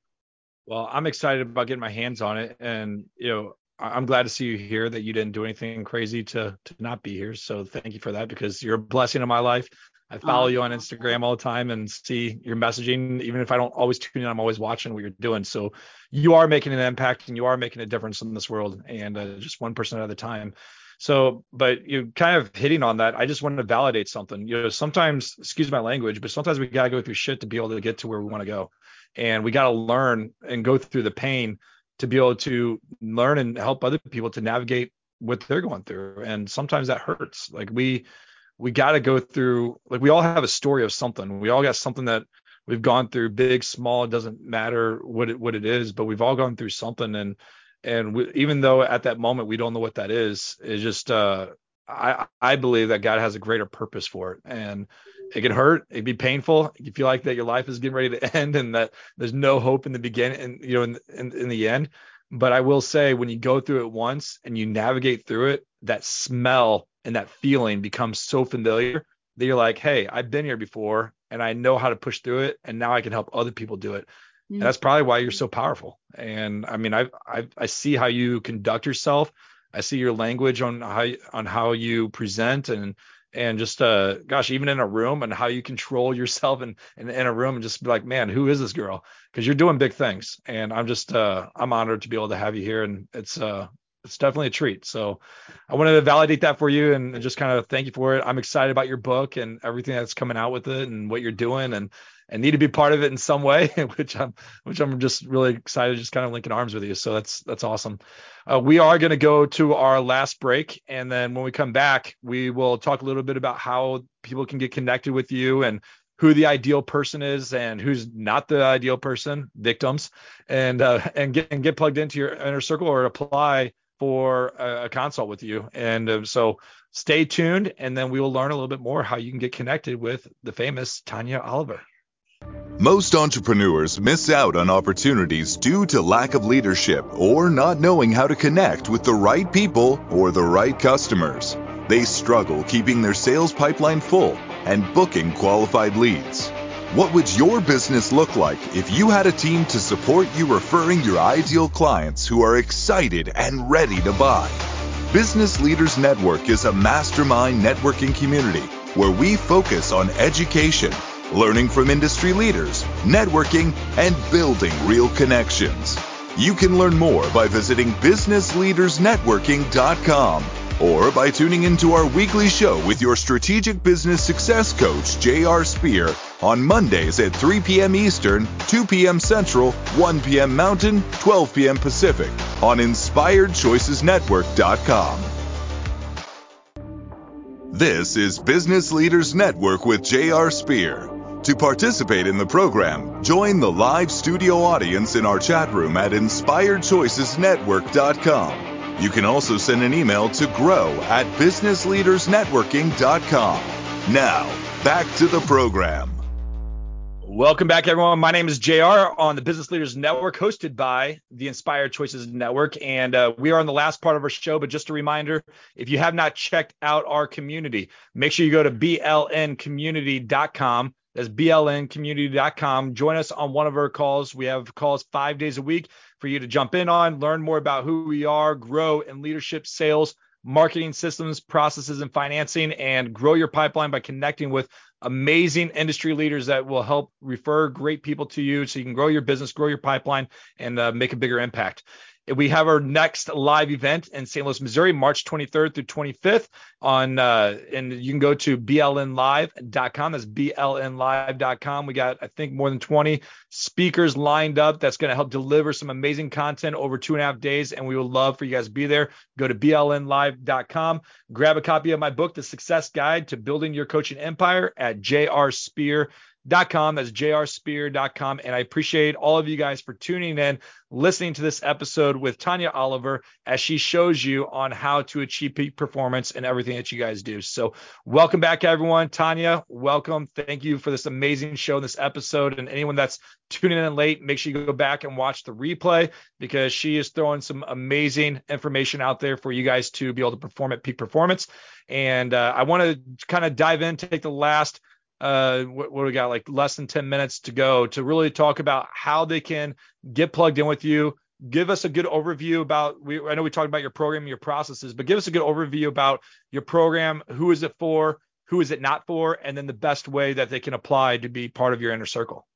Well, I'm excited about getting my hands on it and, you know, I'm glad to see you here that you didn't do anything crazy to to not be here. So thank you for that because you're a blessing in my life. I follow you on Instagram all the time and see your messaging. Even if I don't always tune in, I'm always watching what you're doing. So you are making an impact and you are making a difference in this world and uh, just one person at a time. So, but you're kind of hitting on that. I just wanted to validate something. You know, sometimes, excuse my language, but sometimes we got to go through shit to be able to get to where we want to go. And we got to learn and go through the pain to be able to learn and help other people to navigate what they're going through. And sometimes that hurts. Like we, we got to go through like we all have a story of something. We all got something that we've gone through, big, small, it doesn't matter what it what it is, but we've all gone through something and and we, even though at that moment we don't know what that is, it's just uh I I believe that God has a greater purpose for it and it can hurt, it can be painful. You feel like that your life is getting ready to end and that there's no hope in the beginning and you know in, in in the end. But I will say when you go through it once and you navigate through it, that smell and that feeling becomes so familiar that you're like, hey, I've been here before and I know how to push through it, and now I can help other people do it. Mm-hmm. And that's probably why you're so powerful. And I mean, I I I see how you conduct yourself. I see your language on how on how you present and and just uh gosh even in a room and how you control yourself in, in, in a room and just be like man who is this girl because you're doing big things and i'm just uh i'm honored to be able to have you here and it's uh it's definitely a treat. So I wanted to validate that for you and just kind of thank you for it. I'm excited about your book and everything that's coming out with it and what you're doing and and need to be part of it in some way, which I'm which I'm just really excited, to just kind of linking arms with you. So that's that's awesome. Uh, we are going to go to our last break, and then when we come back, we will talk a little bit about how people can get connected with you and who the ideal person is and who's not the ideal person, victims, and uh, and get and get plugged into your inner circle or apply for a, a consult with you. And uh, so stay tuned, and then we will learn a little bit more how you can get connected with the famous Tanya Oliver. Most entrepreneurs miss out on opportunities due to lack of leadership or not knowing how to connect with the right people or the right customers. They struggle keeping their sales pipeline full and booking qualified leads. What would your business look like if you had a team to support you referring your ideal clients who are excited and ready to buy? Business Leaders Network is a mastermind networking community where we focus on education learning from industry leaders, networking, and building real connections. You can learn more by visiting businessleadersnetworking.com or by tuning into our weekly show with your strategic business success coach, J.R. Spear, on Mondays at 3 p.m. Eastern, 2 p.m. Central, 1 p.m. Mountain, 12 p.m. Pacific on InspiredChoicesNetwork.com. This is Business Leaders Network with J.R. Spear. To participate in the program, join the live studio audience in our chat room at inspiredchoicesnetwork.com. You can also send an email to grow at businessleadersnetworking.com. Now, back to the program. Welcome back, everyone. My name is JR on the Business Leaders Network, hosted by the Inspired Choices Network. And uh, we are on the last part of our show, but just a reminder if you have not checked out our community, make sure you go to blncommunity.com that's blncommunity.com. Join us on one of our calls. We have calls five days a week for you to jump in on, learn more about who we are, grow in leadership, sales, marketing systems, processes, and financing, and grow your pipeline by connecting with amazing industry leaders that will help refer great people to you so you can grow your business, grow your pipeline, and uh, make a bigger impact. We have our next live event in St. Louis, Missouri, March 23rd through 25th on, uh, and you can go to blnlive.com. That's blnlive.com. We got, I think, more than 20 speakers lined up that's going to help deliver some amazing content over two and a half days. And we would love for you guys to be there. Go to blnlive.com. Grab a copy of my book, The Success Guide to Building Your Coaching Empire at jrspear.com dot com. That's jrspear.com. And I appreciate all of you guys for tuning in, listening to this episode with Tanya Oliver as she shows you on how to achieve peak performance and everything that you guys do. So welcome back, everyone. Tanya, welcome. Thank you for this amazing show, this episode. And anyone that's tuning in late, make sure you go back and watch the replay because she is throwing some amazing information out there for you guys to be able to perform at peak performance. And uh, I want to kind of dive in, take the last – uh, what, what we got like less than 10 minutes to go to really talk about how they can get plugged in with you. Give us a good overview about. We I know we talked about your program, your processes, but give us a good overview about your program. Who is it for? Who is it not for? And then the best way that they can apply to be part of your inner circle.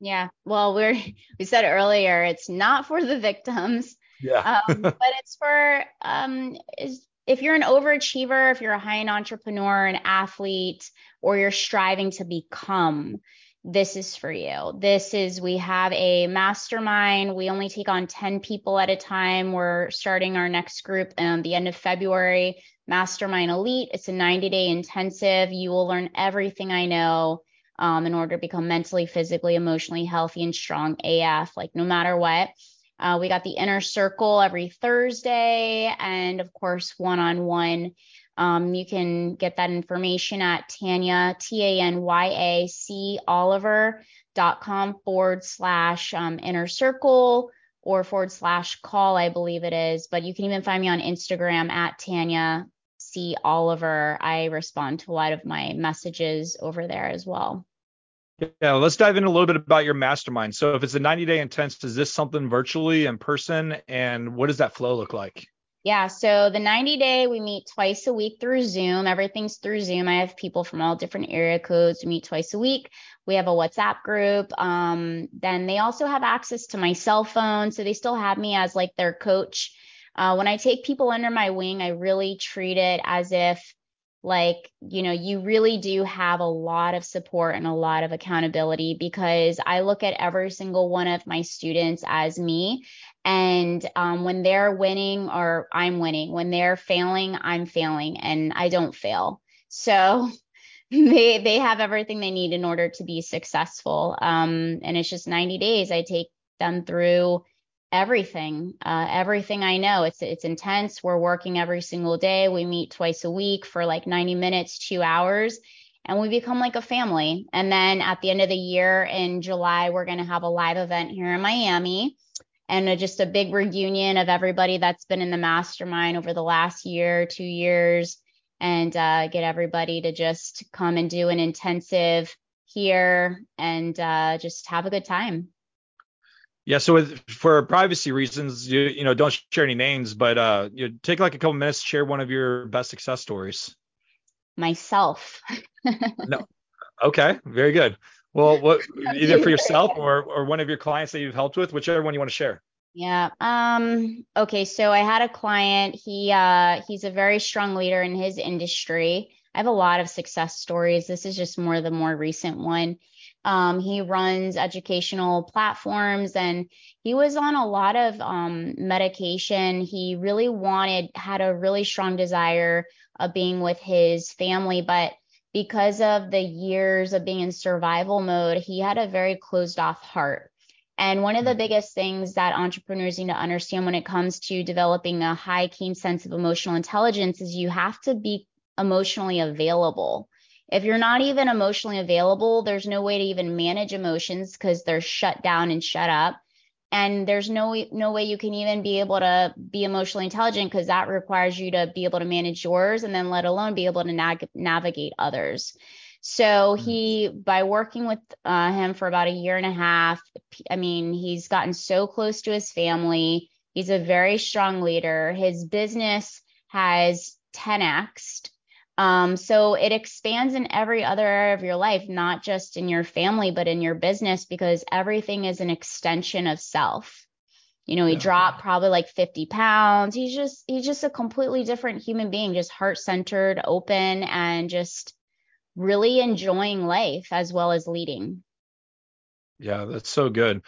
Yeah. Well, we're we said earlier it's not for the victims. Yeah. um, but it's for um is if you're an overachiever, if you're a high end entrepreneur, an athlete, or you're striving to become, this is for you. This is, we have a mastermind. We only take on 10 people at a time. We're starting our next group at the end of February, Mastermind Elite. It's a 90 day intensive. You will learn everything I know um, in order to become mentally, physically, emotionally healthy and strong AF, like no matter what. Uh, we got the inner circle every Thursday, and of course, one on one. you can get that information at Tanya, T A N Y A C Oliver.com forward slash um, inner circle or forward slash call, I believe it is. But you can even find me on Instagram at Tanya C Oliver. I respond to a lot of my messages over there as well. Yeah, let's dive in a little bit about your mastermind. So if it's a 90 day intense, is this something virtually in person? And what does that flow look like? Yeah, so the 90 day, we meet twice a week through Zoom. Everything's through Zoom. I have people from all different area codes. We meet twice a week. We have a WhatsApp group. Um, then they also have access to my cell phone. So they still have me as like their coach. Uh, when I take people under my wing, I really treat it as if like you know you really do have a lot of support and a lot of accountability because i look at every single one of my students as me. And um, when they're winning or i'm winning when they're failing i'm failing and i don't fail. So they they have everything they need in order to be successful. Um, and it's just 90 days i take them through everything, uh, everything I know. It's it's intense. We're working every single day. We meet twice a week for like 90 minutes, two hours, and we become like a family. And then at the end of the year in July, we're going to have a live event here in Miami. And a, just a big reunion of everybody that's been in the mastermind over the last year, two years, and uh, get everybody to just come and do an intensive here and uh, just have a good time. Yeah, so with, for privacy reasons, you you know don't share any names, but uh, you know, take like a couple minutes to share one of your best success stories. Myself. no. Okay, very good. Well, what either for yourself or or one of your clients that you've helped with, whichever one you want to share. Yeah. Um. Okay. So I had a client. He uh he's a very strong leader in his industry. I have a lot of success stories. This is just more the more recent one. Um, he runs educational platforms and he was on a lot of um, medication. He really wanted, had a really strong desire of being with his family, but because of the years of being in survival mode, he had a very closed off heart. And one of the mm. biggest things that entrepreneurs need to understand when it comes to developing a high, keen sense of emotional intelligence is you have to be emotionally available. If you're not even emotionally available, there's no way to even manage emotions because they're shut down and shut up. And there's no no way you can even be able to be emotionally intelligent because that requires you to be able to manage yours and then let alone be able to nag- navigate others. So hmm. he, by working with uh, him for about a year and a half, I mean, he's gotten so close to his family. He's a very strong leader. His business has 10x um, so it expands in every other area of your life, not just in your family, but in your business, because everything is an extension of self. You know, he yeah. dropped probably like 50 pounds. He's just, he's just a completely different human being, just heart centered, open, and just really enjoying life as well as leading. Yeah, that's so good.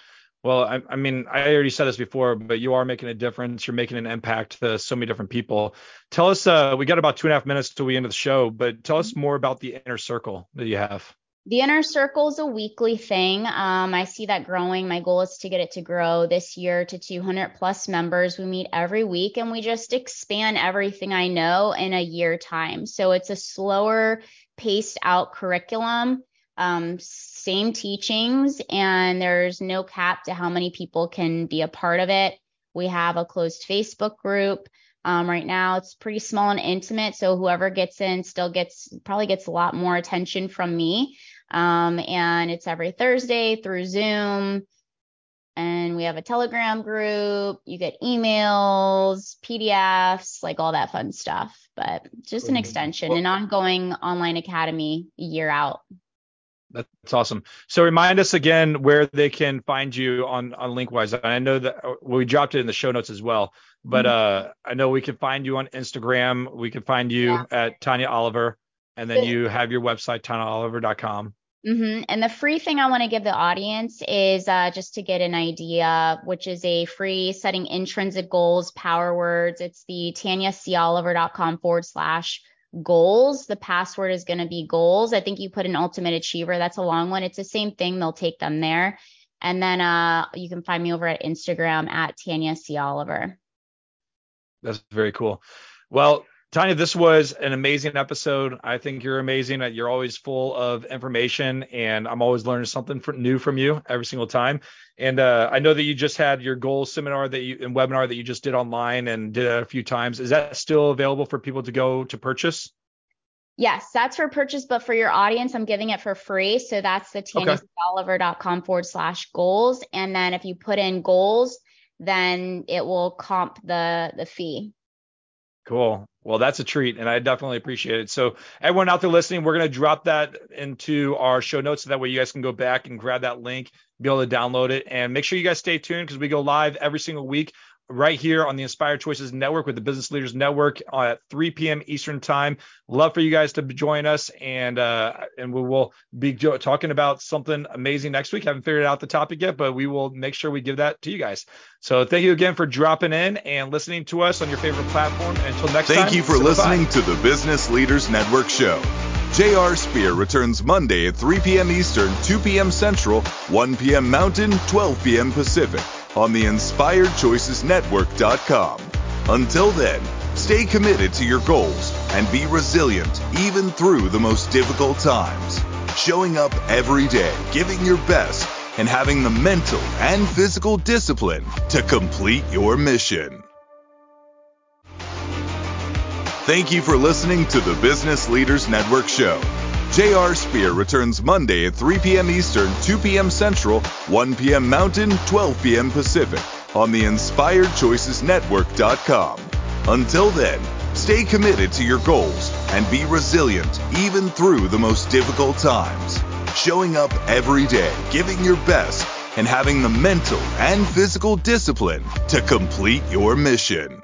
Well, I, I, mean, I already said this before, but you are making a difference. You're making an impact to so many different people. Tell us, uh, we got about two and a half minutes till we end of the show, but tell us more about the inner circle that you have. The inner circle is a weekly thing. Um, I see that growing. My goal is to get it to grow this year to 200 plus members. We meet every week and we just expand everything I know in a year time. So it's a slower paced out curriculum. Um, same teachings and there's no cap to how many people can be a part of it. We have a closed Facebook group. Um, right now it's pretty small and intimate, so whoever gets in still gets probably gets a lot more attention from me. Um, and it's every Thursday through Zoom. And we have a Telegram group. You get emails, PDFs, like all that fun stuff. But just an extension, an ongoing online academy year out. That's awesome. So remind us again where they can find you on on Linkwise. I know that uh, we dropped it in the show notes as well, but mm-hmm. uh, I know we can find you on Instagram. We can find you yeah. at Tanya Oliver, and then you have your website tanyaoliver.com. Mm-hmm. And the free thing I want to give the audience is uh, just to get an idea, which is a free setting intrinsic goals, power words. It's the tanyacoliver.com forward slash goals. The password is going to be goals. I think you put an ultimate achiever. That's a long one. It's the same thing. They'll take them there. And then uh, you can find me over at Instagram at Tanya C. Oliver. That's very cool. Well, Tanya, this was an amazing episode. I think you're amazing. You're always full of information, and I'm always learning something new from you every single time. And uh, I know that you just had your goals seminar that you and webinar that you just did online and did a few times. Is that still available for people to go to purchase? Yes, that's for purchase, but for your audience, I'm giving it for free. So that's the tanyasoliver.com forward slash goals. And then if you put in goals, then it will comp the the fee. Cool. Well, that's a treat, and I definitely appreciate it. So, everyone out there listening, we're going to drop that into our show notes so that way you guys can go back and grab that link, be able to download it, and make sure you guys stay tuned because we go live every single week right here on the Inspired Choices Network with the Business Leaders Network at 3 p.m. Eastern Time. Love for you guys to join us, and uh, and we will be talking about something amazing next week. Haven't figured out the topic yet, but we will make sure we give that to you guys. So thank you again for dropping in and listening to us on your favorite platform. Until next thank time. Thank you for listening to the Business Leaders Network show. J.R. Spear returns Monday at 3 p.m. Eastern, 2 p.m. Central, 1 p.m. Mountain, 12 p.m. Pacific on the InspiredChoicesNetwork.com. Until then, stay committed to your goals and be resilient even through the most difficult times. Showing up every day, giving your best, and having the mental and physical discipline to complete your mission. Thank you for listening to the Business Leaders Network show. J.R. Spear returns Monday at 3 p.m. Eastern, 2 p.m. Central, 1 p.m. Mountain, 12 p.m. Pacific on the InspiredChoicesNetwork.com. Until then, stay committed to your goals and be resilient even through the most difficult times. Showing up every day, giving your best, and having the mental and physical discipline to complete your mission.